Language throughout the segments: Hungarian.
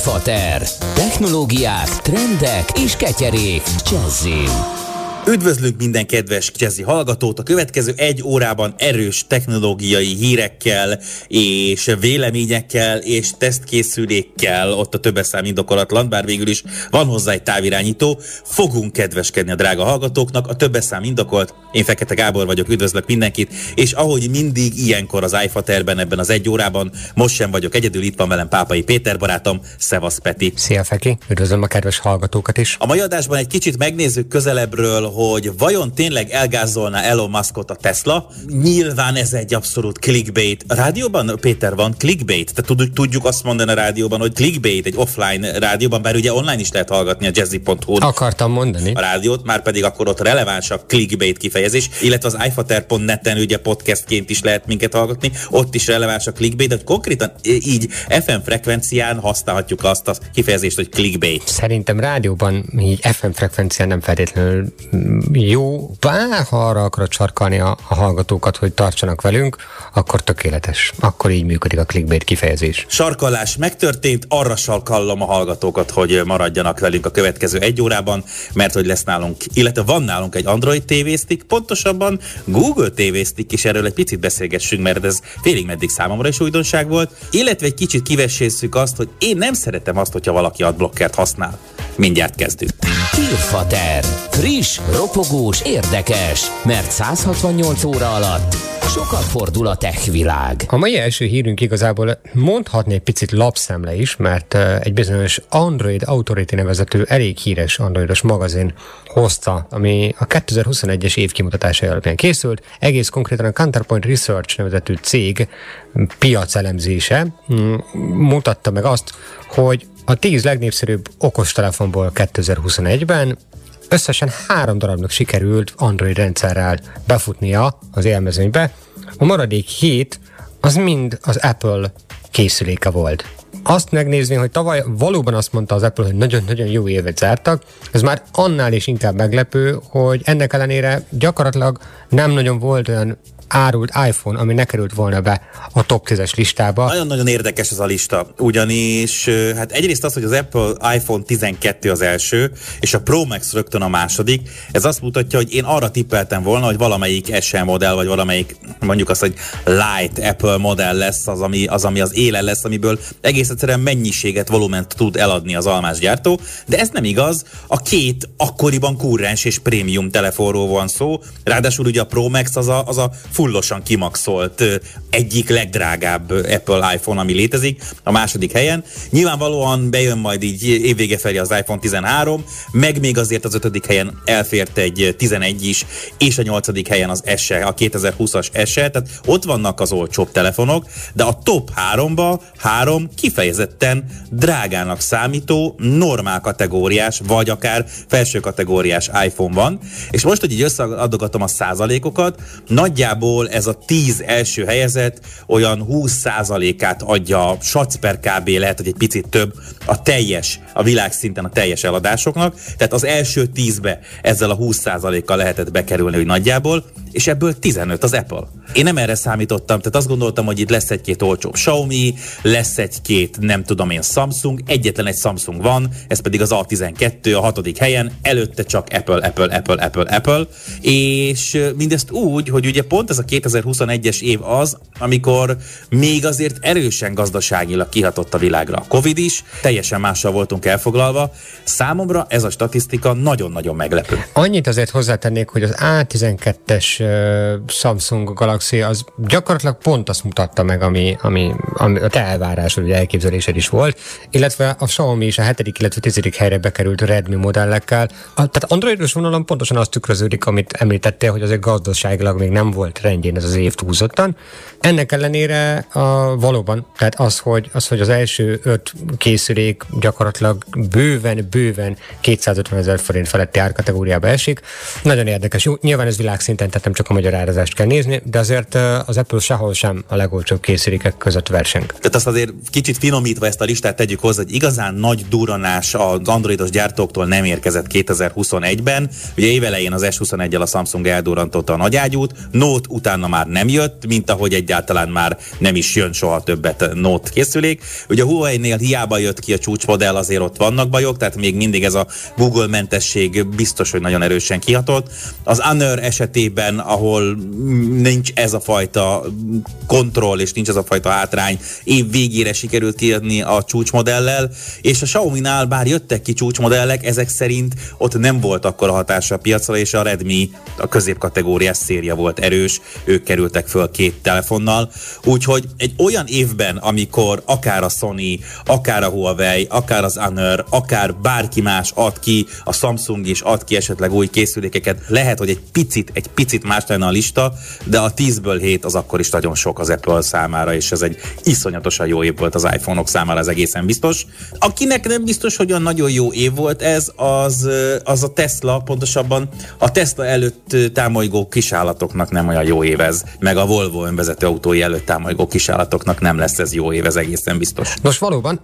iFater. Technológiák, trendek és ketyerék. Jazzin. Üdvözlünk minden kedves jazzy hallgatót! A következő egy órában erős technológiai hírekkel és véleményekkel és tesztkészülékkel ott a többeszám indokolatlan, bár végül is van hozzá egy távirányító. Fogunk kedveskedni a drága hallgatóknak, a többeszám indokolt. Én Fekete Gábor vagyok, üdvözlök mindenkit, és ahogy mindig ilyenkor az iFaterben ebben az egy órában, most sem vagyok egyedül, itt van velem Pápai Péter barátom, Szevasz Peti. Szia Feki, üdvözlöm a kedves hallgatókat is. A mai adásban egy kicsit megnézzük közelebbről, hogy vajon tényleg elgázolná Elon Muskot a Tesla. Nyilván ez egy abszolút clickbait. A rádióban, Péter, van clickbait? Tehát tudjuk azt mondani a rádióban, hogy clickbait egy offline rádióban, bár ugye online is lehet hallgatni a jazzy.hu. Akartam mondani. A rádiót, már pedig akkor ott releváns a clickbait kifejezés, illetve az iFater.net-en ugye podcastként is lehet minket hallgatni, ott is releváns a clickbait, hogy konkrétan így FM frekvencián használhatjuk azt a kifejezést, hogy clickbait. Szerintem rádióban így FM frekvencián nem feltétlenül jó, bár ha arra akarod sarkalni a, a hallgatókat, hogy tartsanak velünk, akkor tökéletes. Akkor így működik a clickbait kifejezés. Sarkalás megtörtént, arra sarkallom a hallgatókat, hogy maradjanak velünk a következő egy órában, mert hogy lesz nálunk, illetve van nálunk egy Android TV Stick, pontosabban Google TV Stick, és erről egy picit beszélgessünk, mert ez félig meddig számomra is újdonság volt, illetve egy kicsit kivessézzük azt, hogy én nem szeretem azt, hogyha valaki adblockert használ. Mindjárt kezdünk. Hírfater. Friss, ropogós, érdekes, mert 168 óra alatt sokat fordul a tech világ. A mai első hírünk igazából mondhatni egy picit lapszemle is, mert egy bizonyos Android Authority nevezető elég híres androidos magazin hozta, ami a 2021-es év kimutatása alapján készült. Egész konkrétan a Counterpoint Research nevezetű cég piacelemzése mm, mutatta meg azt, hogy a 10 legnépszerűbb okostelefonból 2021-ben összesen három darabnak sikerült Android rendszerrel befutnia az élmezőnybe. A maradék hét az mind az Apple készüléke volt. Azt megnézni, hogy tavaly valóban azt mondta az Apple, hogy nagyon-nagyon jó évet zártak, ez már annál is inkább meglepő, hogy ennek ellenére gyakorlatilag nem nagyon volt olyan árult iPhone, ami ne került volna be a top 10-es listába. Nagyon-nagyon érdekes ez a lista, ugyanis hát egyrészt az, hogy az Apple iPhone 12 az első, és a Pro Max rögtön a második, ez azt mutatja, hogy én arra tippeltem volna, hogy valamelyik SE modell, vagy valamelyik mondjuk azt, hogy light Apple modell lesz az, ami az, ami az élen lesz, amiből egész egyszerűen mennyiséget, volument tud eladni az almás gyártó, de ez nem igaz, a két akkoriban kurrens és prémium telefonról van szó, ráadásul ugye a Pro Max az a, az a fullosan kimaxolt egyik legdrágább Apple iPhone, ami létezik, a második helyen. Nyilvánvalóan bejön majd így évvége felé az iPhone 13, meg még azért az ötödik helyen elfért egy 11 is, és a nyolcadik helyen az SE, a 2020-as SE, tehát ott vannak az olcsóbb telefonok, de a top 3-ba három kifejezetten drágának számító, normál kategóriás, vagy akár felső kategóriás iPhone van, és most, hogy így összeadogatom a százalékokat, nagyjából ahol ez a 10 első helyezett olyan 20%-át adja, sac per kb. lehet, hogy egy picit több a teljes, a világszinten a teljes eladásoknak, tehát az első 10-be ezzel a 20%-kal lehetett bekerülni, hogy nagyjából, és ebből 15 az Apple. Én nem erre számítottam, tehát azt gondoltam, hogy itt lesz egy-két olcsóbb Xiaomi, lesz egy-két, nem tudom én, Samsung, egyetlen egy Samsung van, ez pedig az A12 a hatodik helyen, előtte csak Apple, Apple, Apple, Apple, Apple, és mindezt úgy, hogy ugye pont ez a 2021-es év az, amikor még azért erősen gazdaságilag kihatott a világra a Covid is, teljesen mással voltunk elfoglalva. Számomra ez a statisztika nagyon-nagyon meglepő. Annyit azért hozzátennék, hogy az A12-es Samsung Galaxy az gyakorlatilag pont azt mutatta meg, ami, ami, ami a te elvárásod, vagy elképzelésed is volt, illetve a Xiaomi is a hetedik, illetve tizedik helyre bekerült Redmi modellekkel. A, tehát androidos vonalon pontosan azt tükröződik, amit említettél, hogy azért gazdaságilag még nem volt rendjén ez az év túlzottan. Ennek ellenére a, valóban, tehát az hogy, az, hogy az első öt készülék gyakorlatilag bőven, bőven 250 ezer forint feletti árkategóriába esik. Nagyon érdekes. Jó, nyilván ez világszinten, tehát nem csak a magyar árazást kell nézni, de azért azért az Apple sehol sem a legolcsóbb készülékek között verseng. Tehát azt azért kicsit finomítva ezt a listát tegyük hozzá, hogy igazán nagy duranás az androidos gyártóktól nem érkezett 2021-ben. Ugye évelején az S21-el a Samsung eldurantotta a nagyágyút, Note utána már nem jött, mint ahogy egyáltalán már nem is jön soha többet Note készülék. Ugye a Huawei-nél hiába jött ki a csúcsmodell, azért ott vannak bajok, tehát még mindig ez a Google mentesség biztos, hogy nagyon erősen kihatott. Az Honor esetében, ahol nincs ez a fajta kontroll, és nincs ez a fajta hátrány, év végére sikerült kiadni a csúcsmodellel, és a Xiaomi-nál bár jöttek ki csúcsmodellek, ezek szerint ott nem volt akkor a hatása a piacra, és a Redmi a középkategóriás széria volt erős, ők kerültek föl két telefonnal, úgyhogy egy olyan évben, amikor akár a Sony, akár a Huawei, akár az Honor, akár bárki más ad ki, a Samsung is ad ki esetleg új készülékeket, lehet, hogy egy picit, egy picit más lenne a lista, de a 10-ből 7 az akkor is nagyon sok az Apple számára, és ez egy iszonyatosan jó év volt az iPhone-ok számára, ez egészen biztos. Akinek nem biztos, hogy olyan nagyon jó év volt ez, az, az a Tesla, pontosabban a Tesla előtt támolygó kisállatoknak nem olyan jó év ez, meg a Volvo önvezető autói előtt támolygó kisállatoknak nem lesz ez jó év, ez egészen biztos. Nos, valóban,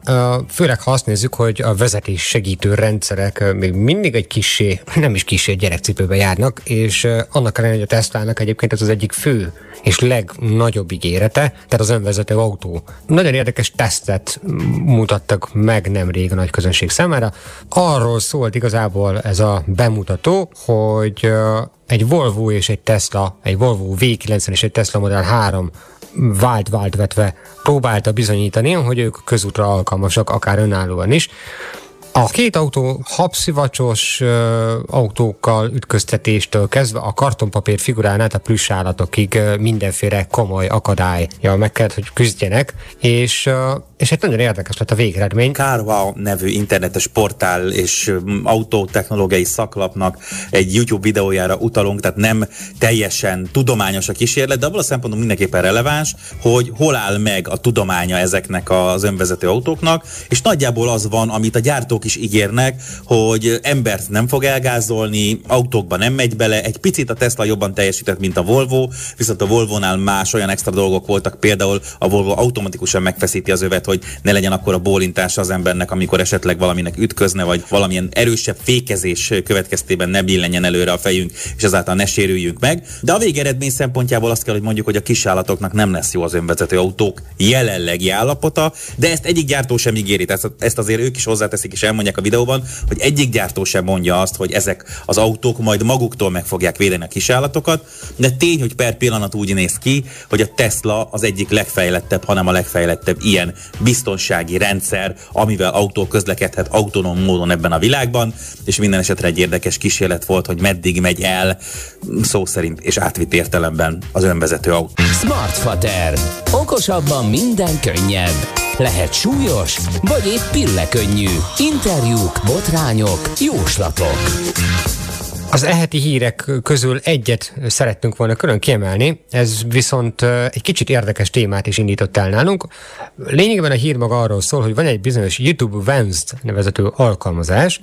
főleg ha azt nézzük, hogy a vezetés segítő rendszerek még mindig egy kisé, nem is kisé gyerekcipőbe járnak, és annak ellenére, hogy a Teslának egyébként ez az egyik fő és legnagyobb ígérete, tehát az önvezető autó. Nagyon érdekes tesztet mutattak meg nemrég a nagy közönség számára. Arról szólt igazából ez a bemutató, hogy egy Volvo és egy Tesla, egy Volvo V90 és egy Tesla Model 3 vált-vált vetve próbálta bizonyítani, hogy ők közútra alkalmasak, akár önállóan is. A két autó habszivacsos uh, autókkal ütköztetéstől kezdve a kartonpapír figurán át a plusz állatokig uh, mindenféle komoly akadályja meg kellett, hogy küzdjenek, és, uh, és egy nagyon érdekes lett a végeredmény. CarWow nevű internetes portál és autótechnológiai szaklapnak egy YouTube videójára utalunk, tehát nem teljesen tudományos a kísérlet, de abban a szempontból mindenképpen releváns, hogy hol áll meg a tudománya ezeknek az önvezető autóknak, és nagyjából az van, amit a gyártók is ígérnek, hogy embert nem fog elgázolni, autókba nem megy bele, egy picit a Tesla jobban teljesített, mint a Volvo, viszont a Volvo-nál más olyan extra dolgok voltak, például a Volvo automatikusan megfeszíti az övet, hogy ne legyen akkor a bólintása az embernek, amikor esetleg valaminek ütközne, vagy valamilyen erősebb fékezés következtében ne billenjen előre a fejünk, és ezáltal ne sérüljünk meg. De a végeredmény szempontjából azt kell, hogy mondjuk, hogy a kisállatoknak nem lesz jó az önvezető autók jelenlegi állapota, de ezt egyik gyártó sem ígéri, ezt, ezt azért ők is hozzáteszik és elmondják a videóban, hogy egyik gyártó sem mondja azt, hogy ezek az autók majd maguktól meg fogják védeni a kisállatokat, de tény, hogy per pillanat úgy néz ki, hogy a Tesla az egyik legfejlettebb, hanem a legfejlettebb ilyen biztonsági rendszer, amivel autó közlekedhet autonóm módon ebben a világban, és minden esetre egy érdekes kísérlet volt, hogy meddig megy el szó szerint és átvitt értelemben az önvezető autó. Smartfater. Okosabban minden könnyebb. Lehet súlyos, vagy épp pillekönnyű. Interjúk, botrányok, jóslatok. Az eheti hírek közül egyet szerettünk volna külön kiemelni, ez viszont egy kicsit érdekes témát is indított el nálunk. Lényegében a hír maga arról szól, hogy van egy bizonyos YouTube Vanced nevezető alkalmazás,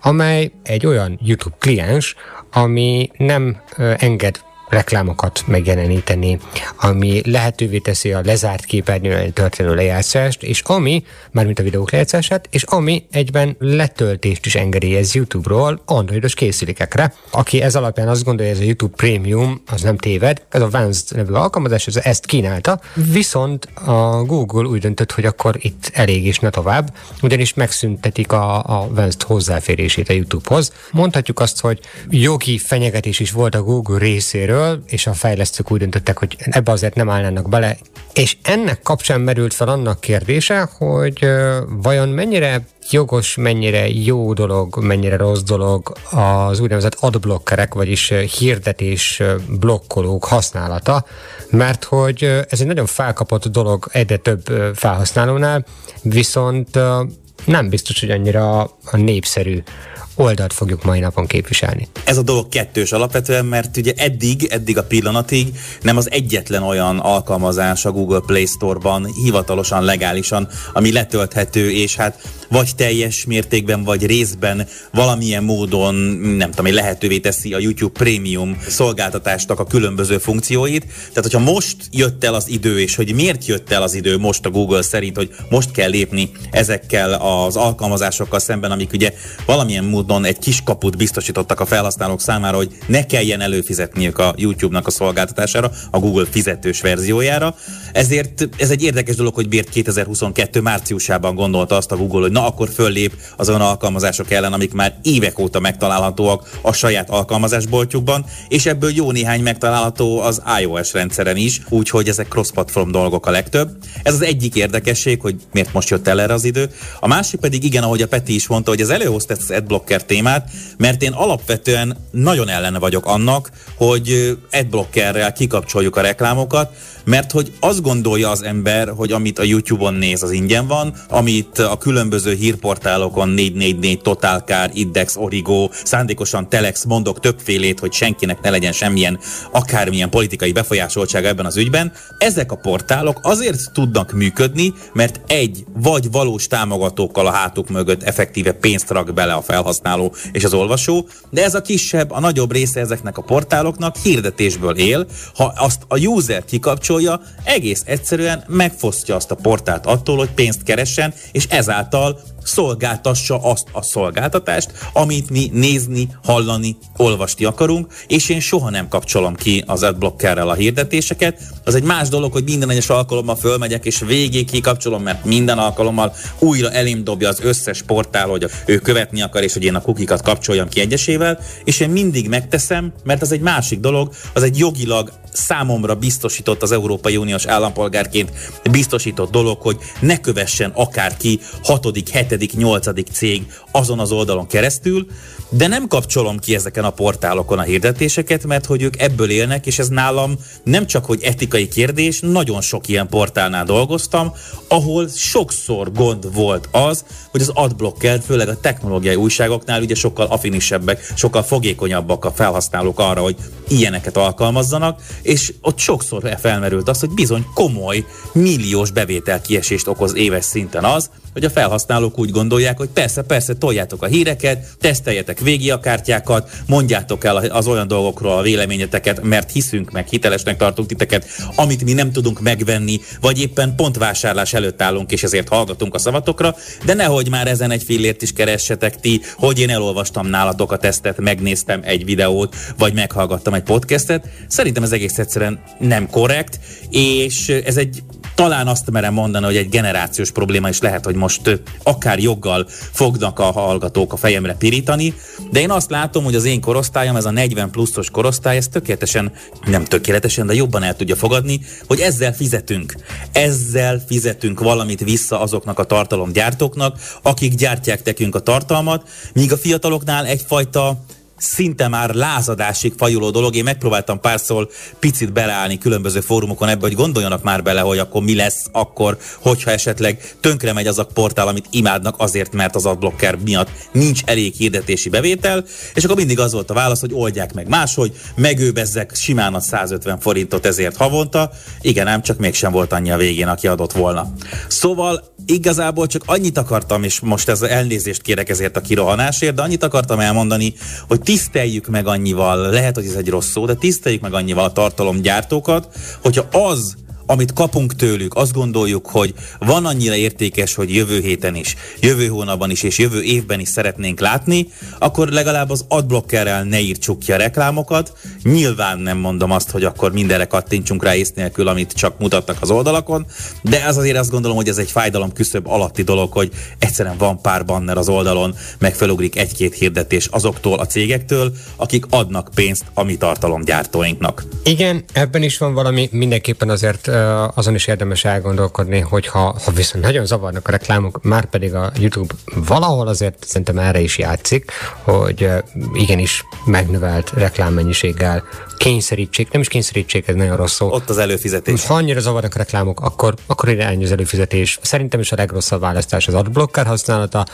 amely egy olyan YouTube kliens, ami nem enged reklámokat megjeleníteni, ami lehetővé teszi a lezárt képernyőn történő lejátszást, és ami, mármint a videók lejátszását, és ami egyben letöltést is engedélyez YouTube-ról androidos készülékekre. Aki ez alapján azt gondolja, hogy ez a YouTube Premium, az nem téved, ez a Vanced nevű alkalmazás, ez ezt kínálta, viszont a Google úgy döntött, hogy akkor itt elég és ne tovább, ugyanis megszüntetik a, a Vanced hozzáférését a YouTube-hoz. Mondhatjuk azt, hogy jogi fenyegetés is volt a Google részéről, erről, és a fejlesztők úgy döntöttek, hogy ebbe azért nem állnának bele. És ennek kapcsán merült fel annak kérdése, hogy vajon mennyire jogos, mennyire jó dolog, mennyire rossz dolog az úgynevezett adblockerek, vagyis hirdetés blokkolók használata, mert hogy ez egy nagyon felkapott dolog egyre több felhasználónál, viszont nem biztos, hogy annyira népszerű oldalt fogjuk mai napon képviselni. Ez a dolog kettős alapvetően, mert ugye eddig, eddig a pillanatig nem az egyetlen olyan alkalmazás a Google Play Store-ban hivatalosan, legálisan, ami letölthető, és hát vagy teljes mértékben, vagy részben valamilyen módon, nem tudom, lehetővé teszi a YouTube Premium szolgáltatásnak a különböző funkcióit. Tehát, hogyha most jött el az idő, és hogy miért jött el az idő most a Google szerint, hogy most kell lépni ezekkel az alkalmazásokkal szemben, amik ugye valamilyen módon egy kis kaput biztosítottak a felhasználók számára, hogy ne kelljen előfizetniük a YouTube-nak a szolgáltatására, a Google fizetős verziójára. Ezért ez egy érdekes dolog, hogy miért 2022 márciusában gondolta azt a Google, hogy na akkor föllép az olyan alkalmazások ellen, amik már évek óta megtalálhatóak a saját alkalmazásboltjukban, és ebből jó néhány megtalálható az iOS rendszeren is, úgyhogy ezek cross-platform dolgok a legtöbb. Ez az egyik érdekesség, hogy miért most jött el erre az idő. A másik pedig igen, ahogy a Peti is mondta, hogy az előhozta ezt az adblocker témát, mert én alapvetően nagyon ellene vagyok annak, hogy adblockerrel kikapcsoljuk a reklámokat, mert hogy azt gondolja az ember, hogy amit a YouTube-on néz, az ingyen van, amit a különböző hírportálokon 444, Totalkár, Index, Origo, szándékosan Telex mondok többfélét, hogy senkinek ne legyen semmilyen akármilyen politikai befolyásoltság ebben az ügyben. Ezek a portálok azért tudnak működni, mert egy vagy valós támogatókkal a hátuk mögött effektíve pénzt rak bele a felhasználó és az olvasó, de ez a kisebb, a nagyobb része ezeknek a portáloknak hirdetésből él. Ha azt a user kikapcsol, kapcsolja, egész egyszerűen megfosztja azt a portált attól, hogy pénzt keressen, és ezáltal szolgáltassa azt a szolgáltatást, amit mi nézni, hallani, olvasni akarunk, és én soha nem kapcsolom ki az adblockerrel a hirdetéseket. Az egy más dolog, hogy minden egyes alkalommal fölmegyek, és végig kikapcsolom, mert minden alkalommal újra elém dobja az összes portál, hogy ő követni akar, és hogy én a kukikat kapcsoljam ki egyesével, és én mindig megteszem, mert az egy másik dolog, az egy jogilag számomra biztosított az Európai Uniós állampolgárként biztosított dolog, hogy ne kövessen akárki hatodik, hetedik, nyolcadik cég azon az oldalon keresztül, de nem kapcsolom ki ezeken a portálokon a hirdetéseket, mert hogy ők ebből élnek, és ez nálam nem csak hogy etikai kérdés, nagyon sok ilyen portálnál dolgoztam, ahol sokszor gond volt az, hogy az adblocker, főleg a technológiai újságoknál ugye sokkal affinisebbek, sokkal fogékonyabbak a felhasználók arra, hogy ilyeneket alkalmazzanak, és ott sokszor felmerült az, hogy bizony komoly, milliós bevételkiesést okoz éves szinten az, hogy a felhasználók úgy gondolják, hogy persze, persze, toljátok a híreket, teszteljetek végi a kártyákat, mondjátok el az olyan dolgokról a véleményeteket, mert hiszünk meg, hitelesnek tartunk titeket, amit mi nem tudunk megvenni, vagy éppen pont vásárlás előtt állunk, és ezért hallgatunk a szavatokra, de nehogy már ezen egy fillért is keressetek ti, hogy én elolvastam nálatok a tesztet, megnéztem egy videót, vagy meghallgattam egy podcastet. Szerintem ez egész egyszerűen nem korrekt, és ez egy talán azt merem mondani, hogy egy generációs probléma is lehet, hogy most akár joggal fognak a hallgatók a fejemre pirítani, de én azt látom, hogy az én korosztályom, ez a 40 pluszos korosztály, ez tökéletesen, nem tökéletesen, de jobban el tudja fogadni, hogy ezzel fizetünk. Ezzel fizetünk valamit vissza azoknak a tartalomgyártóknak, akik gyártják nekünk a tartalmat, míg a fiataloknál egyfajta szinte már lázadásig fajuló dolog. Én megpróbáltam párszor picit beleállni különböző fórumokon ebbe, hogy gondoljanak már bele, hogy akkor mi lesz akkor, hogyha esetleg tönkre megy az a portál, amit imádnak azért, mert az adblocker miatt nincs elég hirdetési bevétel, és akkor mindig az volt a válasz, hogy oldják meg máshogy, megőbezzek simán a 150 forintot ezért havonta. Igen, ám csak mégsem volt annyi a végén, aki adott volna. Szóval igazából csak annyit akartam, és most ez elnézést kérek ezért a kirohanásért, de annyit akartam elmondani, hogy tiszteljük meg annyival, lehet, hogy ez egy rossz szó, de tiszteljük meg annyival a tartalomgyártókat, hogyha az amit kapunk tőlük, azt gondoljuk, hogy van annyira értékes, hogy jövő héten is, jövő hónapban is és jövő évben is szeretnénk látni, akkor legalább az adblockerrel ne írtsuk ki a reklámokat. Nyilván nem mondom azt, hogy akkor mindenre kattintsunk rá ész nélkül, amit csak mutatnak az oldalakon, de az azért azt gondolom, hogy ez egy fájdalom küszöbb alatti dolog, hogy egyszerűen van pár banner az oldalon, meg felugrik egy-két hirdetés azoktól a cégektől, akik adnak pénzt a mi tartalomgyártóinknak. Igen, ebben is van valami, mindenképpen azért azon is érdemes elgondolkodni, hogy ha, ha viszont nagyon zavarnak a reklámok, már pedig a YouTube valahol azért szerintem erre is játszik, hogy igenis megnövelt reklámmennyiséggel kényszerítsék, nem is kényszerítsék, ez nagyon rossz szó. Ott az előfizetés. Ha annyira zavarnak a reklámok, akkor, akkor irányú az előfizetés. Szerintem is a legrosszabb választás az adblocker használata,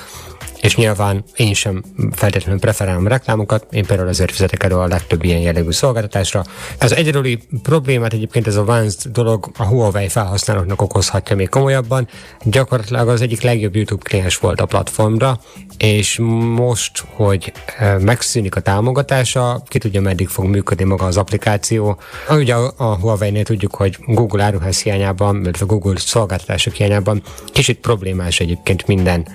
és nyilván én sem feltétlenül preferálom reklámokat, én például azért fizetek elő a legtöbb ilyen jellegű szolgáltatásra. Az egyedüli problémát egyébként ez a Vanced dolog a Huawei felhasználóknak okozhatja még komolyabban. Gyakorlatilag az egyik legjobb YouTube kliens volt a platformra, és most, hogy megszűnik a támogatása, ki tudja meddig fog működni maga az applikáció. Ugye a, a Huawei-nél tudjuk, hogy Google áruház hiányában, illetve Google szolgáltatások hiányában kicsit problémás egyébként minden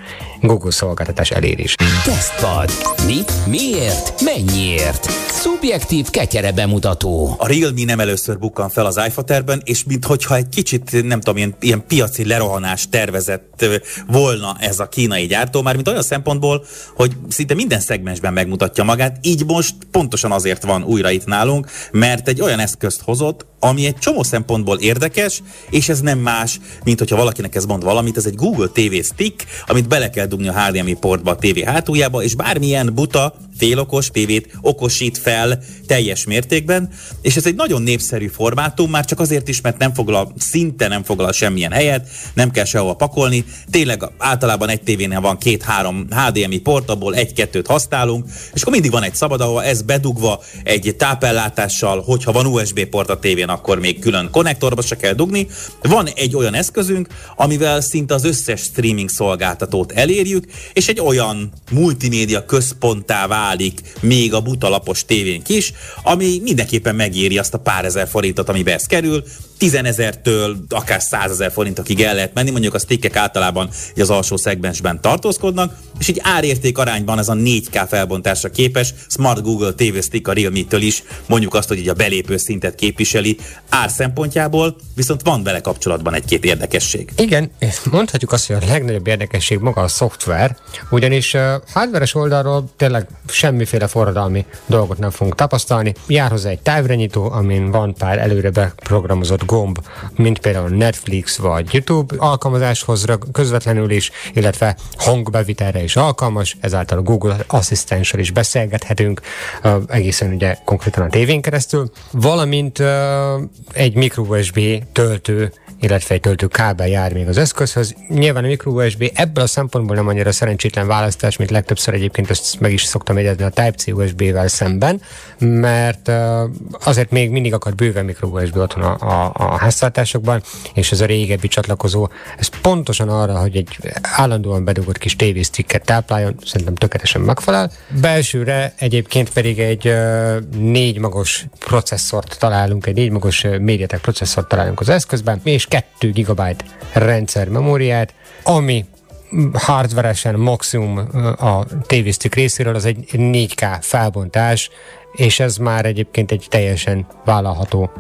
Google szolgáltatás elérés. Tesztpad. Mi? Miért? Mennyiért? Szubjektív ketyere bemutató. A Realme nem először bukkan fel az iFaterben, és minthogyha egy kicsit, nem tudom, ilyen, ilyen piaci lerohanás tervezett volna ez a kínai gyártó, már mint olyan szempontból, hogy szinte minden szegmensben megmutatja magát, így most pontosan azért van újra itt nálunk, mert egy olyan eszközt hozott, ami egy csomó szempontból érdekes, és ez nem más, mint hogyha valakinek ez mond valamit, ez egy Google TV Stick, amit bele kell dugni a HDMI portba a TV hátuljába, és bármilyen buta félokos tévét okosít fel teljes mértékben, és ez egy nagyon népszerű formátum, már csak azért is, mert nem foglal, szinte nem foglal semmilyen helyet, nem kell sehova pakolni, tényleg általában egy tévénél van két-három HDMI port, abból egy-kettőt használunk, és akkor mindig van egy szabad, ahol ez bedugva egy tápellátással, hogyha van USB port a tévén, akkor még külön konnektorba se kell dugni. Van egy olyan eszközünk, amivel szinte az összes streaming szolgáltatót elérjük, és egy olyan multimédia központtá válik még a butalapos tévénk is, ami mindenképpen megéri azt a pár ezer forintot, amibe ez kerül, 10 ezertől akár 100 ezer forintokig el lehet menni, mondjuk a stickek általában az alsó szegmensben tartózkodnak, és így árérték arányban ez a 4K felbontásra képes Smart Google TV Stick a Realme-től is, mondjuk azt, hogy így a belépő szintet képviseli ár szempontjából, viszont van vele kapcsolatban egy-két érdekesség. Igen, mondhatjuk azt, hogy a legnagyobb érdekesség maga a szoftver, ugyanis uh, hardveres oldalról tényleg semmiféle forradalmi dolgot nem fogunk tapasztalni. Jár hozzá egy távirányító, amin van pár előre beprogramozott gomb, mint például Netflix vagy YouTube alkalmazáshoz közvetlenül is, illetve hangbevitelre is alkalmas, ezáltal a Google asszisztenssel is beszélgethetünk, egészen ugye konkrétan a tévén keresztül, valamint egy micro USB töltő illetve egy töltő kábel jár még az eszközhöz. Nyilván a micro USB ebből a szempontból nem annyira szerencsétlen választás, mint legtöbbször egyébként ezt meg is szoktam jegyezni a Type-C USB-vel szemben, mert azért még mindig akar bőven micro USB otthon a, a, a háztartásokban, és ez a régebbi csatlakozó, ez pontosan arra, hogy egy állandóan bedugott kis tévésztikket tápláljon, szerintem tökéletesen megfelel. Belsőre egyébként pedig egy négy magos processzort találunk, egy négy magos médiatek processzort találunk az eszközben, és 2 GB rendszer memóriát, ami hardveresen maximum a Stick részéről az egy 4K felbontás, és ez már egyébként egy teljesen vállalható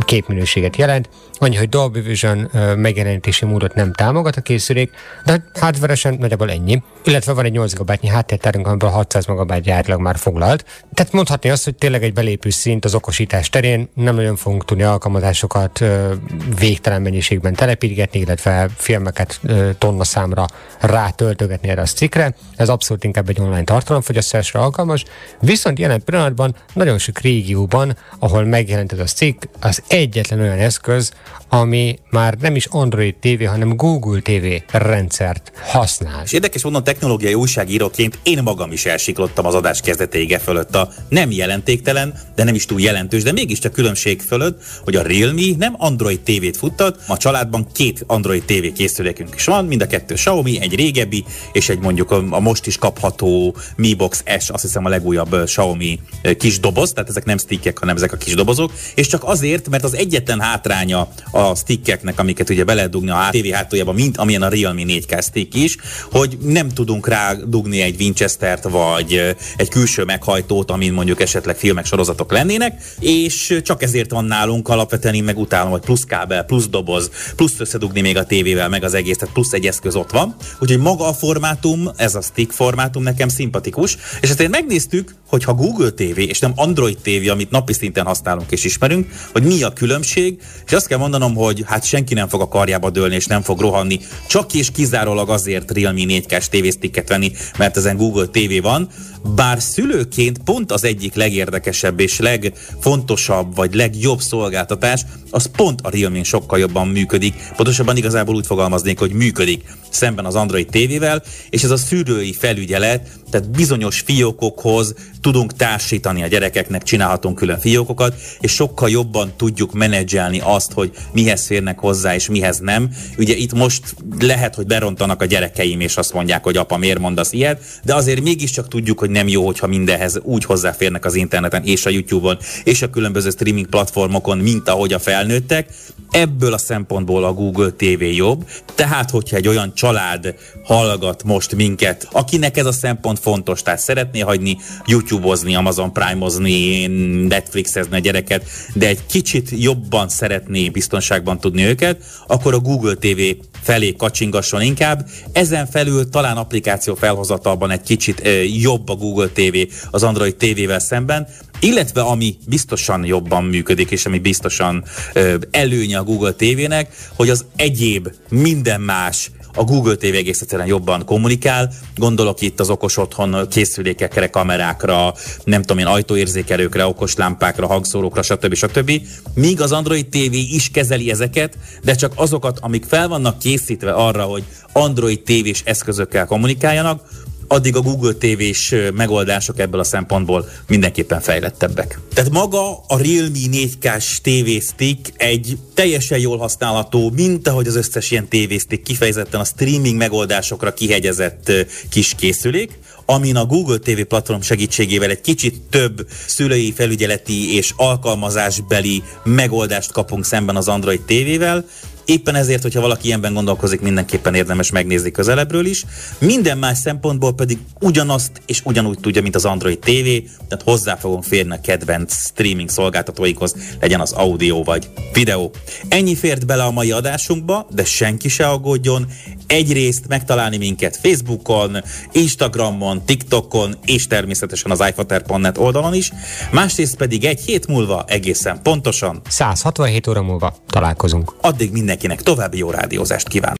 képminőséget jelent. Annyi, hogy Dolby Vision megjelenítési módot nem támogat a készülék, de hardveresen nagyjából ennyi. Illetve van egy 8 GB-nyi háttértárunk, amiből 600 MB gyárilag már foglalt. Tehát mondhatni azt, hogy tényleg egy belépő szint az okosítás terén nem nagyon fogunk tudni alkalmazásokat végtelen mennyiségben telepítgetni, illetve filmeket tonna számra rátöltögetni erre a cikkre. Ez abszolút inkább egy online tartalomfogyasztásra alkalmas. Viszont jelen pillanatban nagyon sok régióban, ahol megjelent ez a cikk, az egyetlen olyan eszköz, ami már nem is Android TV, hanem Google TV rendszert használ. És érdekes mondom, technológiai újságíróként én magam is elsiklottam az adás kezdetéige e fölött a nem jelentéktelen, de nem is túl jelentős, de mégiscsak különbség fölött, hogy a Realme nem Android TV-t futtat, a családban két Android TV készülékünk is van, mind a kettő Xiaomi, egy régebbi, és egy mondjuk a, most is kapható Mi Box S, azt hiszem a legújabb Xiaomi kis doboz, tehát ezek nem stickek, hanem ezek a kis dobozok, és csak azért, mert az egyetlen hátránya a stickeknek, amiket ugye be lehet dugni a TV hátuljába, mint amilyen a Realme 4K stick is, hogy nem tudunk rá dugni egy Winchester-t, vagy egy külső meghajtót, amin mondjuk esetleg filmek, sorozatok lennének, és csak ezért van nálunk alapvetően én meg utálom, hogy plusz kábel, plusz doboz, plusz összedugni még a tévével, meg az egész, tehát plusz egy eszköz ott van. Úgyhogy maga a formátum, ez a stick formátum nekem szimpatikus, és ezt én megnéztük, hogy ha Google TV nem Android TV, amit napi szinten használunk és ismerünk, hogy mi a különbség, és azt kell mondanom, hogy hát senki nem fog a karjába dőlni, és nem fog rohanni, csak és kizárólag azért Realme 4K-s tévésztikket venni, mert ezen Google TV van, bár szülőként pont az egyik legérdekesebb és legfontosabb vagy legjobb szolgáltatás, az pont a Realme sokkal jobban működik. Pontosabban igazából úgy fogalmaznék, hogy működik. Szemben az Android tévével, és ez a szűrői felügyelet, tehát bizonyos fiókokhoz tudunk társítani a gyerekeknek, csinálhatunk külön fiókokat, és sokkal jobban tudjuk menedzselni azt, hogy mihez férnek hozzá, és mihez nem. Ugye itt most lehet, hogy berontanak a gyerekeim, és azt mondják, hogy apa, miért mondasz ilyet, de azért mégiscsak tudjuk, hogy nem jó, hogyha mindenhez úgy hozzáférnek az interneten, és a YouTube-on, és a különböző streaming platformokon, mint ahogy a felnőttek. Ebből a szempontból a Google TV jobb. Tehát, hogyha egy olyan család hallgat most minket, akinek ez a szempont fontos, tehát szeretné hagyni YouTube-ozni, Amazon Prime-ozni, Netflixezni a gyereket, de egy kicsit jobban szeretné biztonságban tudni őket, akkor a Google TV felé kacsingasson inkább. Ezen felül talán applikáció felhozatalban egy kicsit jobb a Google TV az Android TV-vel szemben, illetve ami biztosan jobban működik, és ami biztosan előnye a Google TV-nek, hogy az egyéb minden más a Google TV egész egyszerűen jobban kommunikál. Gondolok itt az okos otthon készülékekre, kamerákra, nem tudom én, ajtóérzékelőkre, okos lámpákra, hangszórókra, stb. stb. Míg az Android TV is kezeli ezeket, de csak azokat, amik fel vannak készítve arra, hogy Android TV-s eszközökkel kommunikáljanak, addig a Google TV-s megoldások ebből a szempontból mindenképpen fejlettebbek. Tehát maga a Realme 4K-s TV Stick egy teljesen jól használható, mint ahogy az összes ilyen TV Stick kifejezetten a streaming megoldásokra kihegyezett kis készülék, amin a Google TV platform segítségével egy kicsit több szülői felügyeleti és alkalmazásbeli megoldást kapunk szemben az Android TV-vel, Éppen ezért, hogyha valaki ilyenben gondolkozik, mindenképpen érdemes megnézni közelebbről is. Minden más szempontból pedig ugyanazt és ugyanúgy tudja, mint az Android TV, tehát hozzá fogunk férni a kedvenc streaming szolgáltatóikhoz, legyen az audio vagy videó. Ennyi fért bele a mai adásunkba, de senki se aggódjon. Egyrészt megtalálni minket Facebookon, Instagramon, TikTokon és természetesen az iFater.net oldalon is, másrészt pedig egy hét múlva egészen pontosan 167 óra múlva találkozunk. Addig mindenkinek további jó rádiózást kíván.